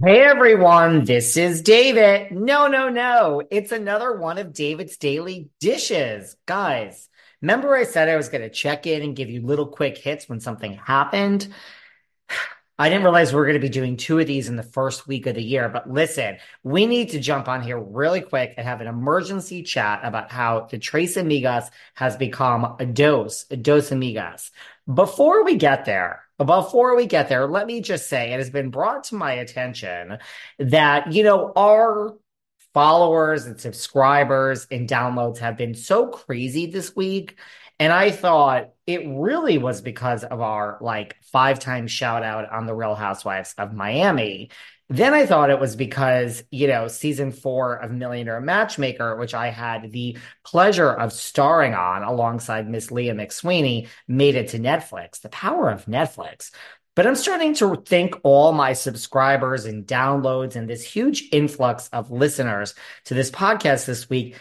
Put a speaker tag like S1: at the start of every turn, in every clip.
S1: Hey everyone, this is David. No, no, no. It's another one of David's daily dishes. Guys, remember I said I was going to check in and give you little quick hits when something happened? I didn't realize we are going to be doing two of these in the first week of the year, but listen, we need to jump on here really quick and have an emergency chat about how the Tres Amigas has become a Dos, a Dos amigas. Before we get there, before we get there, let me just say it has been brought to my attention that, you know, our followers and subscribers and downloads have been so crazy this week. And I thought it really was because of our like five times shout out on the Real Housewives of Miami. Then I thought it was because, you know, season four of Millionaire Matchmaker, which I had the pleasure of starring on alongside Miss Leah McSweeney, made it to Netflix. The power of Netflix. But I'm starting to think all my subscribers and downloads and this huge influx of listeners to this podcast this week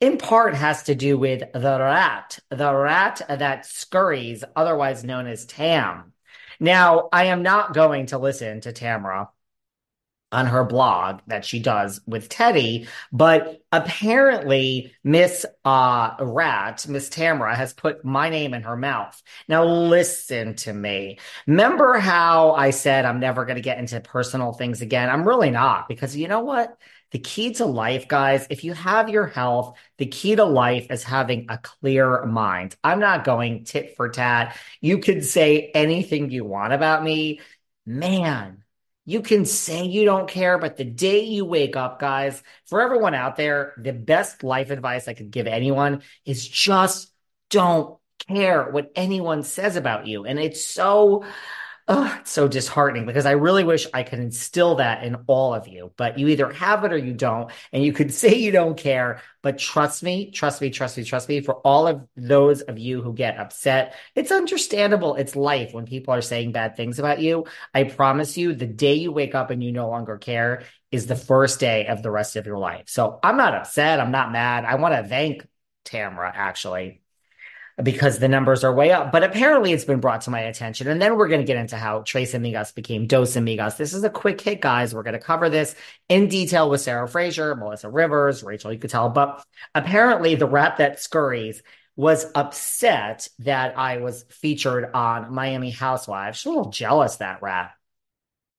S1: in part has to do with the rat, the rat that scurries, otherwise known as Tam. Now, I am not going to listen to Tamra on her blog that she does with Teddi. but apparently Miss uh, Rat, Miss Tamra, has put my name in her mouth. Now listen to me. Remember how I said I'm never going to get into personal things again? I'm really not because you know what? The key to life, guys, if you have your health, the key to life is having a clear mind. I'm not going tit for tat. You can say anything you want about me. Man, you can say you don't care, but the day you wake up, guys, for everyone out there, the best life advice I could give anyone is just don't care what anyone says about you. And it's so oh, it's so disheartening because I really wish I could instill that in all of you. But you either have it or you don't. And you could say you don't care, but trust me, trust me, trust me, trust me. For all of those of you who get upset, it's understandable. It's life when people are saying bad things about you. I promise you, the day you wake up and you no longer care is the first day of the rest of your life. So I'm not upset. I'm not mad. I want to thank Tamra actually because the numbers are way up. But apparently it's been brought to my attention. And then we're going to get into how Tres Amigas became Dos Amigas. This is a quick hit, guys. We're going to cover this in detail with Sarah Fraser, Melissa Rivers, Rachel Uchitel. But apparently the rat that scurries was upset that I was featured on Miami Housewives. She's a little jealous, that rat.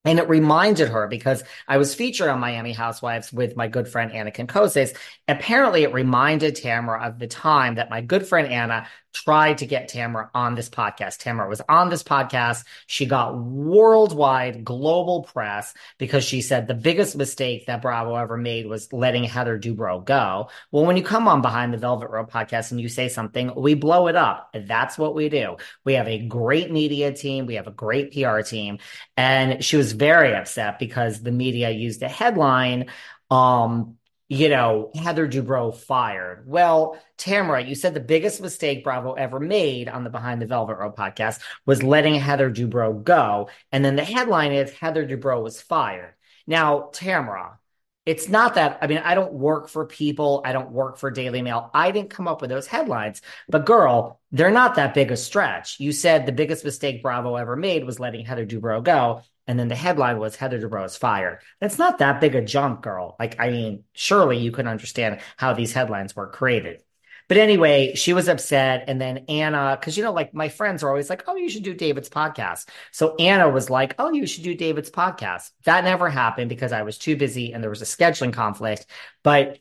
S1: And it reminded her because I was featured on Miami Housewives with my good friend Anna Kinkoses. Apparently, it reminded Tamara of the time that my good friend Anna tried to get Tamara on this podcast. Tamara was on this podcast. She got worldwide global press because she said the biggest mistake that Bravo ever made was letting Heather Dubrow go. Well, when you come on behind the Velvet Rope podcast and you say something, we blow it up. That's what we do. We have a great media team. We have a great PR team. And she was very upset because the media used a headline um, you know, Heather Dubrow fired. Well, Tamara, you said the biggest mistake Bravo ever made on the Behind the Velvet Rope podcast was letting Heather Dubrow go. And then the headline is Heather Dubrow was fired. Now, Tamara, it's not that, I mean, I don't work for people. I don't work for Daily Mail. I didn't come up with those headlines. But girl, they're not that big a stretch. You said the biggest mistake Bravo ever made was letting Heather Dubrow go. And then the headline was Heather Dubrow is fired. That's not that big a jump, girl. Like, I mean, surely you can understand how these headlines were created. But anyway, she was upset. And then Anna, because, you know, like my friends are always like, oh, you should do David's podcast. So Anna was like, oh, you should do David's podcast. That never happened because I was too busy and there was a scheduling conflict. But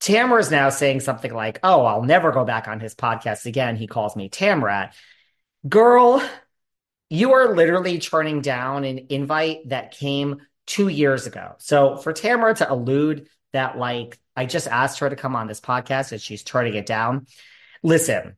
S1: Tamara is now saying something like, oh, I'll never go back on his podcast again. He calls me Tamrat. Girl, you are literally turning down an invite that came two years ago. So for Tamara to allude that, like, I just asked her to come on this podcast and she's turning it down. Listen,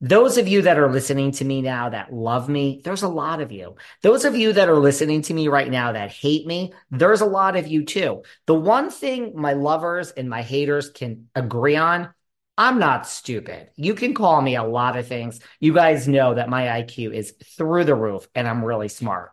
S1: those of you that are listening to me now that love me, there's a lot of you. Those of you that are listening to me right now that hate me, there's a lot of you too. The one thing my lovers and my haters can agree on I'm not stupid. You can call me a lot of things. You guys know that my IQ is through the roof and I'm really smart.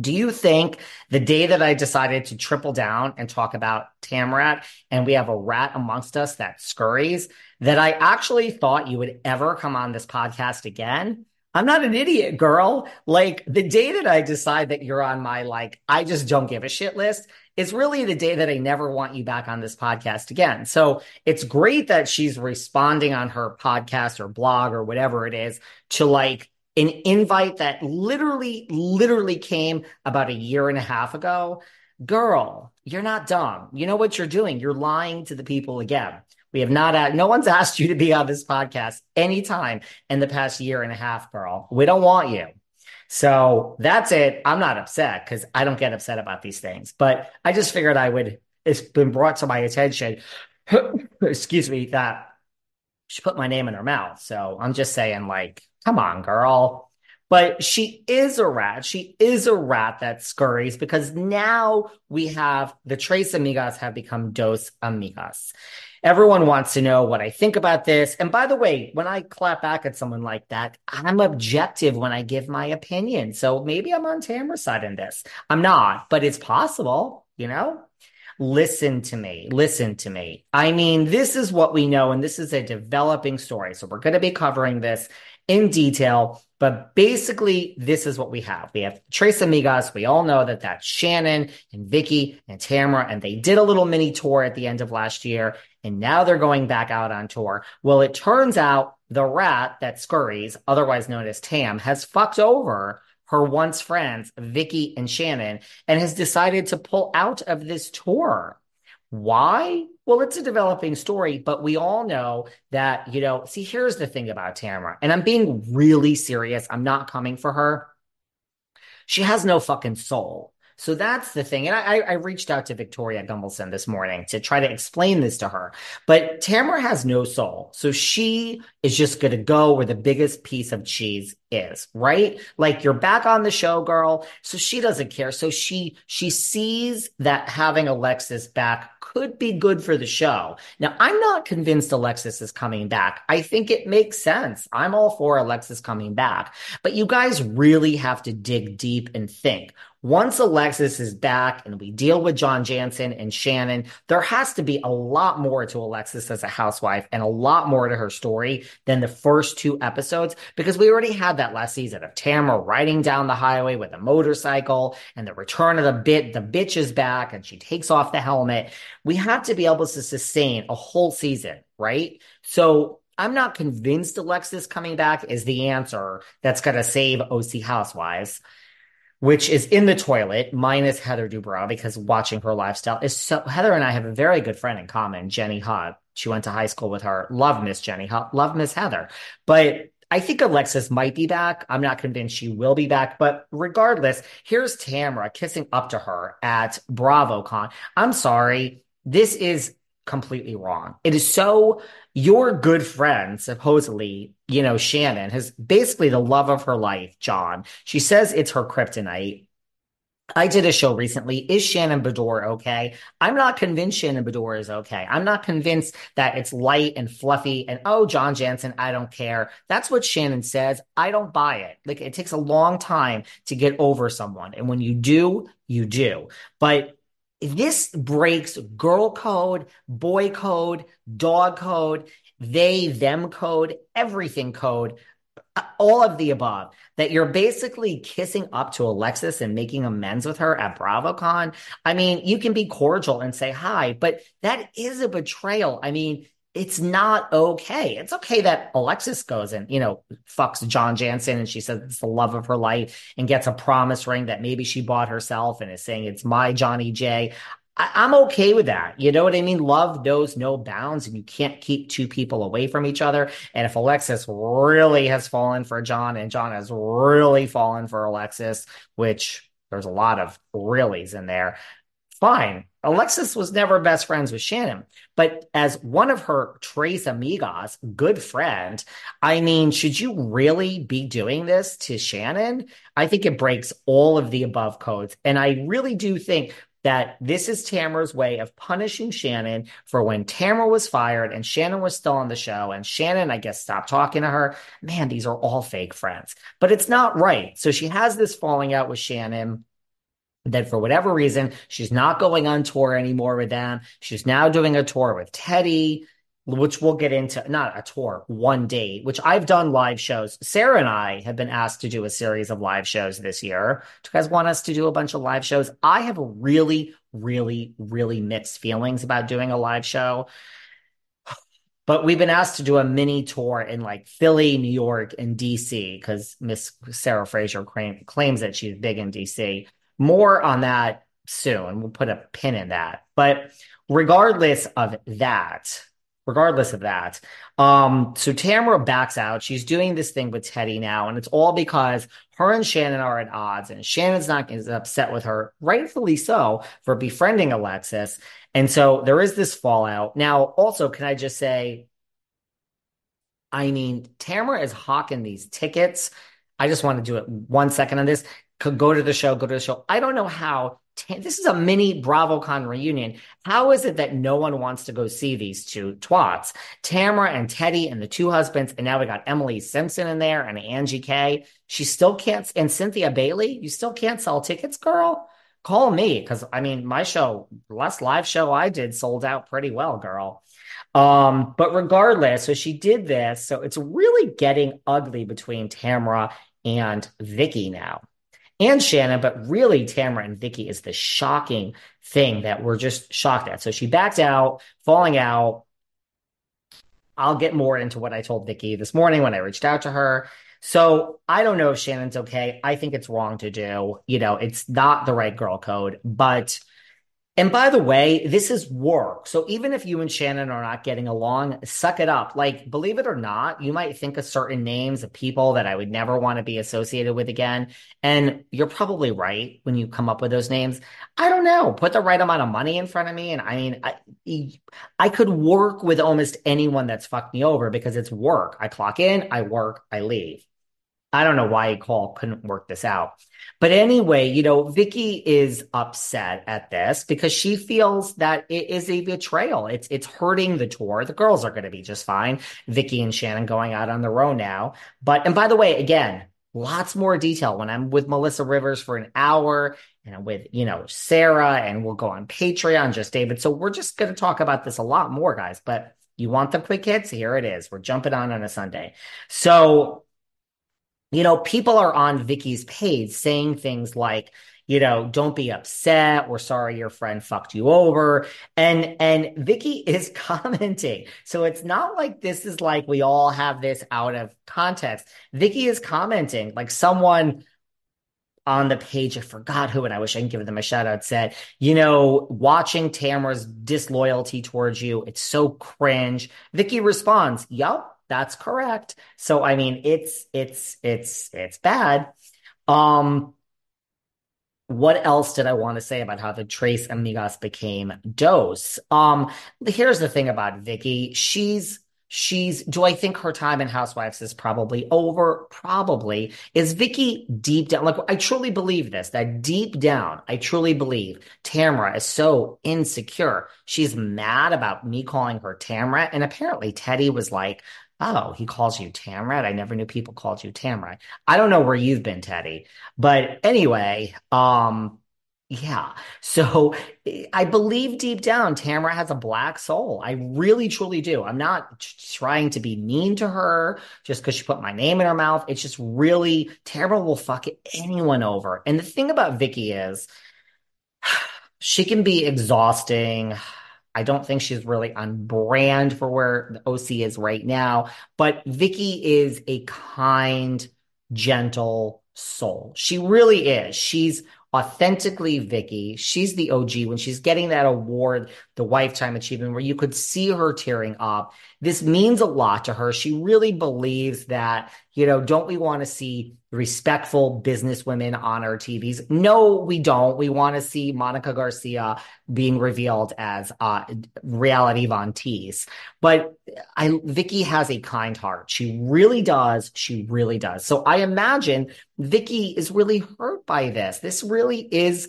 S1: Do you think the day that I decided to triple down and talk about Tamrat and we have a rat amongst us that scurries, that I actually thought you would ever come on this podcast again? I'm not an idiot, girl. Like the day that I decide that you're on my like, I just don't give a shit list is really the day that I never want you back on this podcast again. So it's great that she's responding on her podcast or blog or whatever it is to like an invite that literally, literally came about a year and a half ago. Girl, you're not dumb. You know what you're doing. You're lying to the people again. We have not, no one's asked you to be on this podcast anytime in the past year and a half, girl. We don't want you. So that's it. I'm not upset because I don't get upset about these things, but I just figured I would, it's been brought to my attention, excuse me, that she put my name in her mouth. So I'm just saying, like, come on, girl. But she is a rat. She is a rat that scurries because now we have the Tres Amigas have become Dos Amigas. Everyone wants to know what I think about this. And by the way, when I clap back at someone like that, I'm objective when I give my opinion. So maybe I'm on Tamra's side in this. I'm not, but it's possible, you know? Listen to me. Listen to me. I mean, this is what we know, and this is a developing story. So we're going to be covering this in detail. But basically, this is what we have. We have Tres Amigas. We all know that that's Shannon and Vicki and Tamra, and they did a little mini tour at the end of last year, and now they're going back out on tour. Well, it turns out the rat that scurries, otherwise known as Tam, has fucked over her once friends, Vicki and Shannon, and has decided to pull out of this tour. Why? Well, it's a developing story, but we all know that, you know, see, here's the thing about Tamra, and I'm being really serious. I'm not coming for her. She has no fucking soul. So that's the thing. And I, I reached out to Victoria Gunvalson this morning to try to explain this to her. But Tamara has no soul. So she is just going to go where the biggest piece of cheese is, right? Like you're back on the show, girl. So she doesn't care. So she, she sees that having Alexis back could be good for the show. Now, I'm not convinced Alexis is coming back. I think it makes sense. I'm all for Alexis coming back, but you guys really have to dig deep and think once Alexis is back and we deal with John Janssen and Shannon, there has to be a lot more to Alexis as a housewife and a lot more to her story than the first two episodes because we already had that last season of Tamara riding down the highway with a motorcycle and the return of the bit. The bitch is back and she takes off the helmet. We have to be able to sustain a whole season, right? So I'm not convinced Alexis coming back is the answer that's going to save OC Housewives which is in the toilet, minus Heather Dubrow, because watching her lifestyle is so. Heather and I have a very good friend in common, Jenny Hutt. She went to high school with her. Love Miss Jenny Hutt. Love Miss Heather. But I think Alexis might be back. I'm not convinced she will be back, but regardless, here's Tamra kissing up to her at BravoCon. I'm sorry. This is completely wrong. It is so your good friend, supposedly, you know, Shannon has basically the love of her life, John. She says it's her kryptonite. I did a show recently. Is Shannon Beador okay? I'm not convinced Shannon Beador is okay. I'm not convinced that it's light and fluffy and, oh, John Janssen, I don't care. That's what Shannon says. I don't buy it. Like, it takes a long time to get over someone. And when you do, you do. But this breaks girl code, boy code, dog code, they, them code, everything code, all of the above. That you're basically kissing up to Alexis and making amends with her at BravoCon. I mean, you can be cordial and say hi, but that is a betrayal. I mean, it's not okay. It's okay that Alexis goes and, you know, fucks John Janssen and she says it's the love of her life and gets a promise ring that maybe she bought herself and is saying it's my Johnny J. I, am okay with that. You know what I mean? Love knows no bounds and you can't keep two people away from each other. And if Alexis really has fallen for John and John has really fallen for Alexis, which there's a lot of reallys in there, fine. Alexis was never best friends with Shannon, but as one of her Tres Amigas, good friend, I mean, should you really be doing this to Shannon? I think it breaks all of the above codes. And I really do think that this is Tamara's way of punishing Shannon for when Tamara was fired and Shannon was still on the show and Shannon, I guess, stopped talking to her. Man, these are all fake friends, but it's not right. So she has this falling out with Shannon that for whatever reason, she's not going on tour anymore with them. She's now doing a tour with Teddi. Which we'll get into, not a tour, one date, which I've done live shows. Sarah and I have been asked to do a series of live shows this year. Do you guys want us to do a bunch of live shows? I have really, really, really mixed feelings about doing a live show. But we've been asked to do a mini tour in like Philly, New York, and DC because Miss Sarah Fraser claim, claims that she's big in DC. More on that soon. We'll put a pin in that. But regardless of that, regardless of that. Um, so Tamara backs out. She's doing this thing with Teddi now, and it's all because her and Shannon are at odds, and Shannon's not is upset with her, rightfully so, for befriending Alexis. And so there is this fallout. Now, also, can I just say, I mean, Tamara is hawking these tickets. I just want to do it one second on this. Could go to the show, go to the show. I don't know how this is a mini BravoCon reunion. How is it that no one wants to go see these two twats? Tamara and Teddi and the two husbands, and now we got Emily Simpson in there and Angie K. She still can't, and Cynthia Bailey, you still can't sell tickets, girl? Call me, because I mean, my show, last live show I did sold out pretty well, girl. Um, but regardless, so she did this. So it's really getting ugly between Tamara and Vicki now and Shannon, but really Tamara and Vicki is the shocking thing that we're just shocked at. So she backed out, falling out. I'll get more into what I told Vicki this morning when I reached out to her. So I don't know if Shannon's okay. I think it's wrong to do. You know, it's not the right girl code, but and by the way, this is work. So even if you and Shannon are not getting along, suck it up. Like, believe it or not, you might think of certain names of people that I would never want to be associated with again. And you're probably right when you come up with those names. I don't know. Put the right amount of money in front of me. And I mean, I, I could work with almost anyone that's fucked me over because it's work. I clock in, I work, I leave. I don't know why Call couldn't work this out. But anyway, you know, Vicki is upset at this because she feels that it is a betrayal. It's it's hurting the tour. The girls are going to be just fine. Vicki and Shannon going out on their own now. But and by the way, again, lots more detail when I'm with Melissa Rivers for an hour and I'm with, you know, Sarah and we'll go on Patreon, just David. So we're just going to talk about this a lot more, guys. But you want the quick hits? Here it is. We're jumping on on a Sunday. So you know, people are on Vicki's page saying things like, you know, don't be upset. We're sorry your friend fucked you over. And and Vicki is commenting. So it's not like this is like we all have this out of context. Vicki is commenting like someone on the page, I forgot who, and I wish I can give them a shout out, said, you know, watching Tamara's disloyalty towards you, it's so cringe. Vicki responds, Yup, that's correct. So I mean, it's it's it's it's bad. Um, what else did I want to say about how the Tres Amigas became Dos? Um, here's the thing about Vicki. She's she's do I think her time in Housewives is probably over? Probably. Is Vicki deep down like I truly believe this, that deep down, I truly believe Tamara is so insecure. She's mad about me calling her Tamara. And apparently Teddi was like, Oh, he calls you Tamrat. I never knew people called you Tamrat. I don't know where you've been, Teddi. But anyway, um, yeah. So I believe deep down Tamara has a black soul. I really truly do. I'm not trying to be mean to her just because she put my name in her mouth. It's just really Tamara will fuck anyone over. And the thing about Vicki is she can be exhausting. I don't think she's really on brand for where the OC is right now, but Vicki is a kind, gentle soul. She really is. She's authentically Vicki. She's the OG when she's getting that award, the Lifetime Achievement, where you could see her tearing up. This means a lot to her. She really believes that, you know, don't we want to see respectful businesswomen on our TVs? No, we don't. We want to see Monica Garcia being revealed as uh, reality Von Teese. But I, Vicki has a kind heart. She really does. She really does. So I imagine Vicki is really hurt by this. This really is.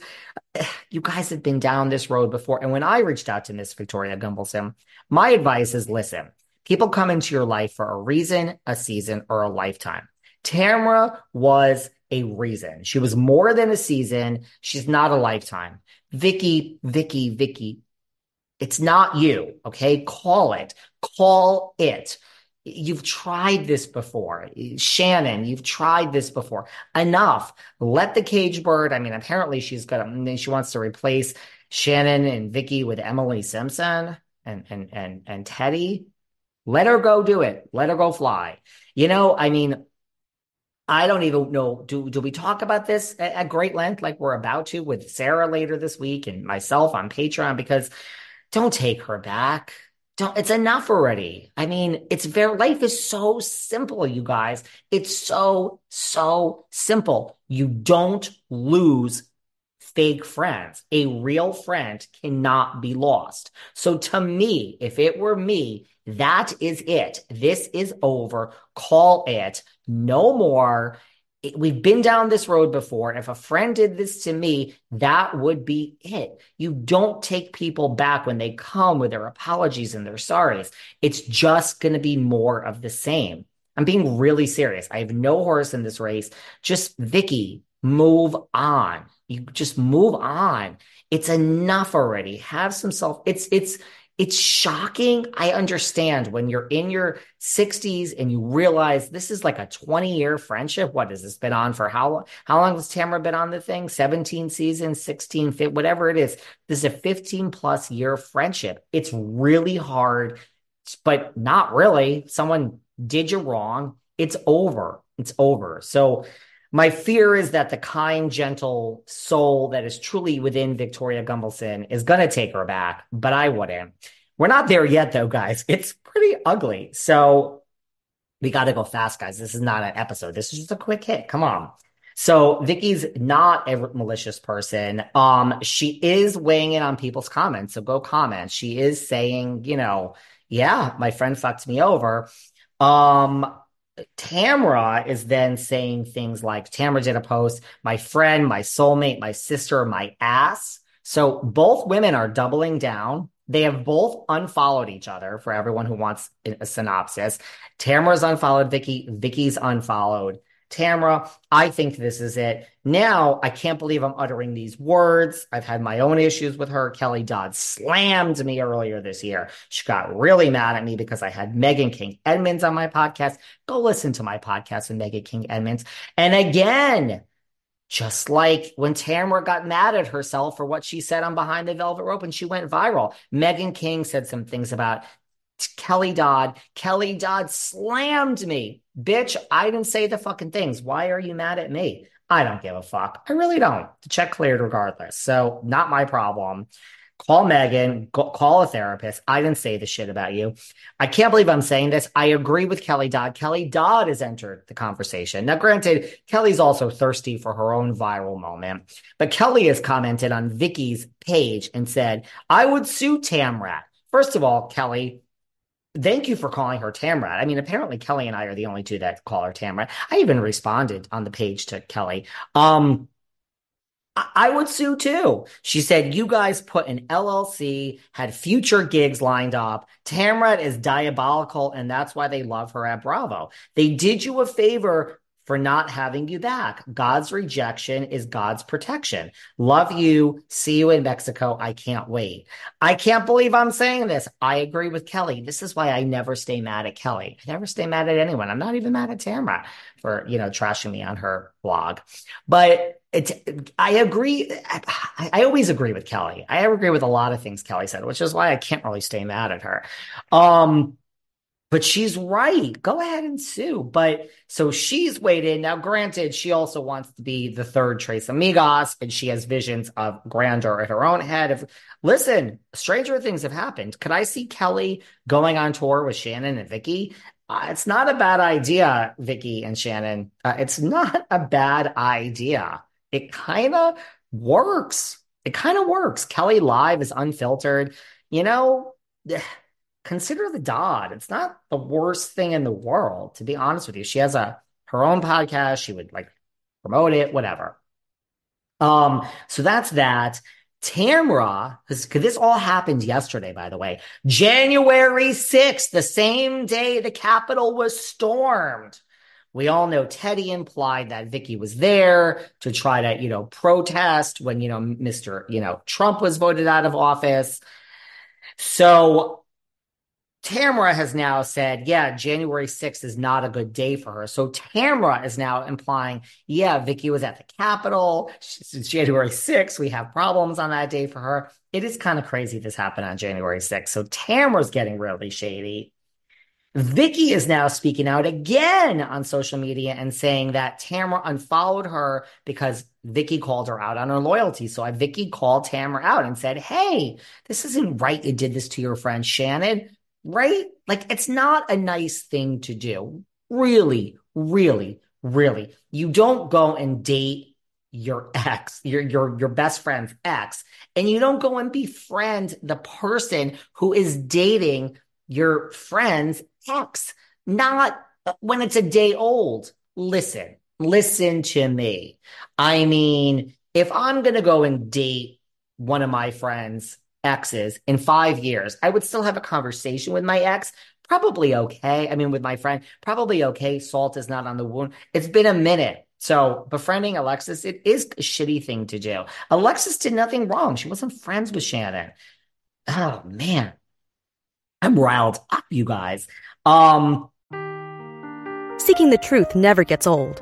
S1: You guys have been down this road before. And when I reached out to Miss Victoria Gunvalson, my advice is listen, people come into your life for a reason, a season, or a lifetime. Tamara was a reason. She was more than a season. She's not a lifetime. Vicki, Vicki, Vicki, It's not you. Okay. Call it. Call it. You've tried this before. Shannon, you've tried this before. Enough. Let the cage bird. I mean, apparently she's gonna she wants to replace Shannon and Vicki with Emily Simpson and and and and Teddi. Let her go do it. Let her go fly. You know, I mean, I don't even know. Do do we talk about this at, at, great length, like we're about to with Sarah later this week and myself on Patreon? Because don't take her back. Don't. It's enough already. I mean, it's very. Life is so simple, you guys. It's so so simple. You don't lose fake friends. A real friend cannot be lost. So to me, if it were me, that is it. This is over. Call it. No more. We've been down this road before. And if a friend did this to me, that would be it. You don't take people back when they come with their apologies and their sorries. It's just going to be more of the same. I'm being really serious. I have no horse in this race. Just Vicki, move on. You just move on. It's enough already. Have some self. It's it's it's shocking. I understand when you're in your 60s and you realize this is like a 20 year friendship. What has this been on for how long? How long has Tamara been on the thing? 17 seasons, 16, fit, whatever it is. This is a 15 plus year friendship. It's really hard, but not really. Someone did you wrong. It's over. It's over. So my fear is that the kind, gentle soul that is truly within Victoria Gunvalson is going to take her back, but I wouldn't. We're not there yet, though, guys. It's pretty ugly. So we got to go fast, guys. This is not an episode. This is just a quick hit. Come on. So Vicki's not a malicious person. Um, she is weighing in on people's comments. So go comment. She is saying, you know, yeah, my friend fucked me over. Um, Tamra is then saying things like Tamra did a post, my friend, my soulmate, my sister, my ass. So both women are doubling down. They have both unfollowed each other for everyone who wants a synopsis. Tamra's unfollowed Vicki, Vicki's unfollowed Tamra, I think this is it. Now, I can't believe I'm uttering these words. I've had my own issues with her. Kelly Dodd slammed me earlier this year. She got really mad at me because I had Megan King Edmonds on my podcast. Go listen to my podcast with Megan King Edmonds. And again, just like when Tamara got mad at herself for what she said on Behind the Velvet Rope and she went viral. Megan King said some things about Kelly Dodd. Kelly Dodd slammed me. Bitch, I didn't say the fucking things. Why are you mad at me? I don't give a fuck. I really don't. The check cleared regardless. So, not my problem. Call Megan, call a therapist. I didn't say the shit about you. I can't believe I'm saying this. I agree with Kelly Dodd. Kelly Dodd has entered the conversation. Now, granted, Kelly's also thirsty for her own viral moment, but Kelly has commented on Vicki's page and said, I would sue Tamrat. First of all, Kelly, thank you for calling her Tamrat. I mean, apparently Kelly and I are the only two that call her Tamrat. I even responded on the page to Kelly. Um, I would sue too. She said, You guys put an LLC, had future gigs lined up. Tamrat is diabolical, and that's why they love her at Bravo. They did you a favor for not having you back. God's rejection is God's protection. Love you. See you in Mexico. I can't wait. I can't believe I'm saying this. I agree with Kelly. This is why I never stay mad at Kelly. I never stay mad at anyone. I'm not even mad at Tamra for, you know, trashing me on her blog. But it's, I agree. I, I always agree with Kelly. I agree with a lot of things Kelly said, which is why I can't really stay mad at her. Um, but she's right. Go ahead and sue. But so she's waited. Now, granted, she also wants to be the third Tres Amigas, and she has visions of grandeur at her own head. If listen, stranger things have happened. Could I see Kelly going on tour with Shannon and Vicki? Uh, it's not a bad idea, Vicki and Shannon. Uh, it's not a bad idea. It kind of works. It kind of works. Kelly live is unfiltered. You know consider the Dodd. It's not the worst thing in the world, to be honest with you. She has a her own podcast. She would like promote it, whatever. Um, so that's that. Tamra, because this all happened yesterday, by the way, January 6th, the same day the Capitol was stormed. We all know Teddi implied that Vicki was there to try to, you know, protest when, you know, Mr. You know, Trump was voted out of office. So Tamra has now said, yeah, January 6th is not a good day for her. So Tamra is now implying, yeah, Vicki was at the Capitol. It's January 6th. We have problems on that day for her. It is kind of crazy this happened on January 6th. So Tamra's getting really shady. Vicki is now speaking out again on social media and saying that Tamra unfollowed her because Vicki called her out on her loyalty. So I, Vicki called Tamra out and said, Hey, this isn't right. You did this to your friend Shannon right? Like it's not a nice thing to do. Really, really, really. You don't go and date your ex, your your your best friend's ex, and you don't go and befriend the person who is dating your friend's ex. Not uh, when it's a day old. Listen, listen to me. I mean, if I'm going to go and date one of my friends exes in five years, I would still have a conversation with my ex. Probably okay. I mean, with my friend, probably okay. Salt is not on the wound. It's been a minute. So befriending Alexis, it is a shitty thing to do. Alexis did nothing wrong. She wasn't friends with Shannon. Oh man. I'm riled up, you guys. Um
S2: Seeking the truth never gets old.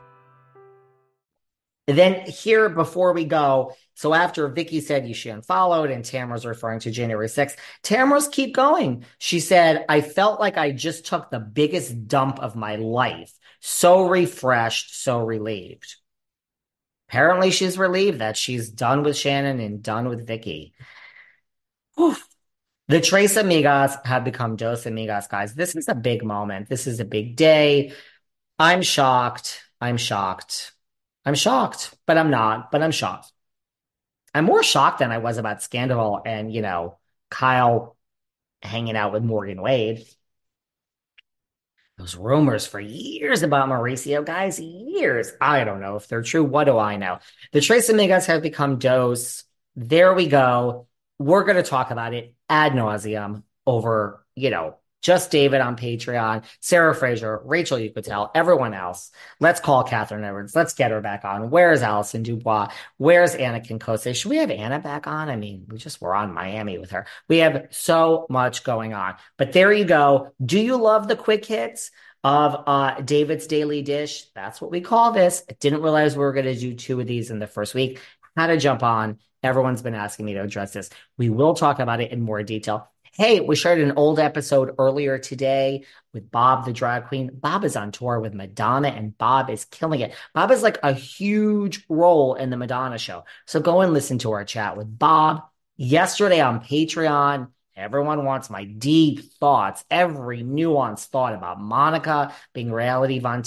S1: Then here before we go, so after Vicki said you she unfollowed and Tamra's referring to January 6th, Tamra's keep going. She said, I felt like I just took the biggest dump of my life. So refreshed, so relieved. Apparently she's relieved that she's done with Shannon and done with Vicky. Vicki. The Tres Amigas have become Dos Amigas, guys. This is a big moment. This is a big day. I'm shocked. I'm shocked. I'm shocked, but I'm not, but I'm shocked. I'm more shocked than I was about Scandal and, you know, Kyle hanging out with Morgan Wade. Those rumors for years about Mauricio, guys, years. I don't know if they're true. What do I know? The Tres Amigas have become Dos. There we go. We're going to talk about it ad nauseum over, you know, just David on Patreon, Sarah Fraser, Rachel Uchitel, everyone else. Let's call Kathryn Edwards. Let's get her back on. Where's Allison Dubois? Where's Anna Kinkose? Should we have Anna back on? I mean, we just were on Miami with her. We have so much going on. But there you go. Do you love the quick hits? Of uh, David's Daily Dish. That's what we call this. I didn't realize we were going to do two of these in the first week. How to jump on. Everyone's been asking me to address this. We will talk about it in more detail. Hey, we shared an old episode earlier today with Bob the drag queen. Bob is on tour with Madonna and Bob is killing it. Bob is like a huge role in the Madonna show. So go and listen to our chat with Bob yesterday on Patreon. Everyone wants my deep thoughts, every nuanced thought about Monica being reality Von.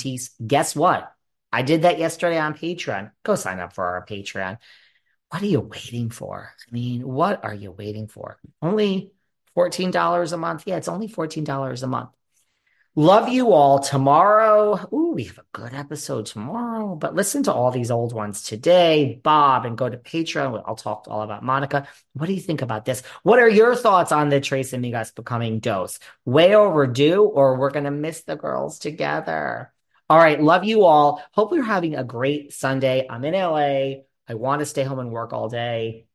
S1: Guess what? I did that yesterday on Patreon. Go sign up for our Patreon. What are you waiting for? I mean, what are you waiting for? Only $14 a month. Yeah, it's only $14 a month. Love you all. Tomorrow, ooh, we have a good episode tomorrow, but listen to all these old ones today, Bob, and go to Patreon. I'll talk all about Monica. What do you think about this? What are your thoughts on the Tres Amigas becoming Dos? Way overdue, or we're going to miss the girls together? All right. Love you all. Hope you're having a great Sunday. I'm in LA. I want to stay home and work all day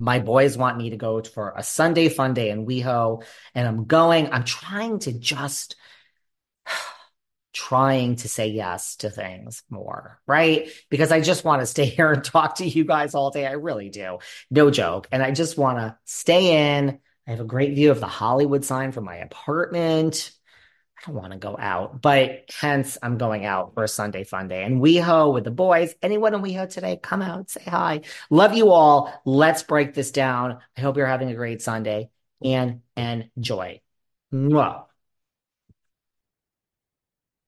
S1: my boys want me to go for a Sunday fun day in WeHo, and I'm going. I'm trying to just trying to say yes to things more, right? Because I just want to stay here and talk to you guys all day. I really do. No joke. And I just want to stay in. I have a great view of the Hollywood sign from my apartment. I don't want to go out, but hence I'm going out for a Sunday fun day. And WeHo with the boys. Anyone in WeHo today, come out, say hi. Love you all. Let's break this down. I hope you're having a great Sunday and enjoy. Mwah.